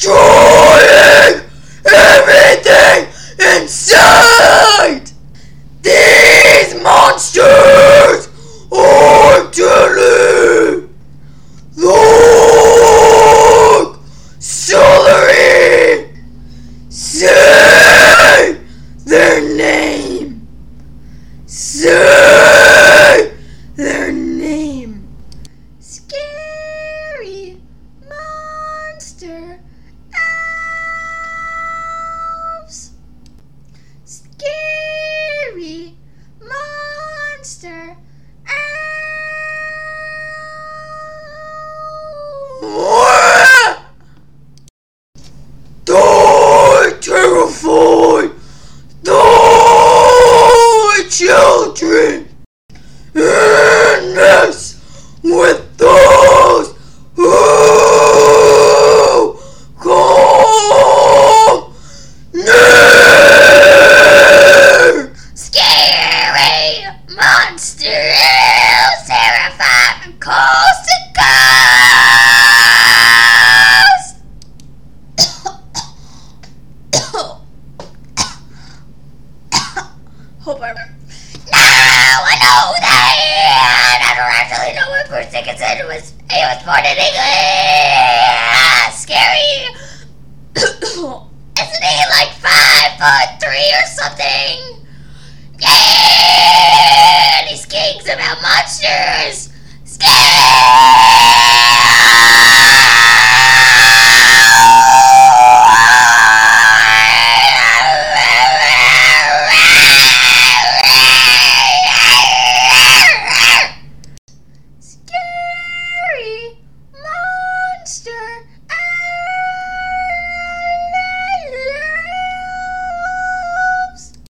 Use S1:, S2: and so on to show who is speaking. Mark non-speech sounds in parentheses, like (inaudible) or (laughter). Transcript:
S1: destroying everything inside! Die, terrified! Die, children!
S2: Scary monster, terrifying coast Hope I remember. No, I know that. I don't actually know what Bruce Dickinson was. He was born in England. Scary. (coughs) Isn't he like five foot three or something?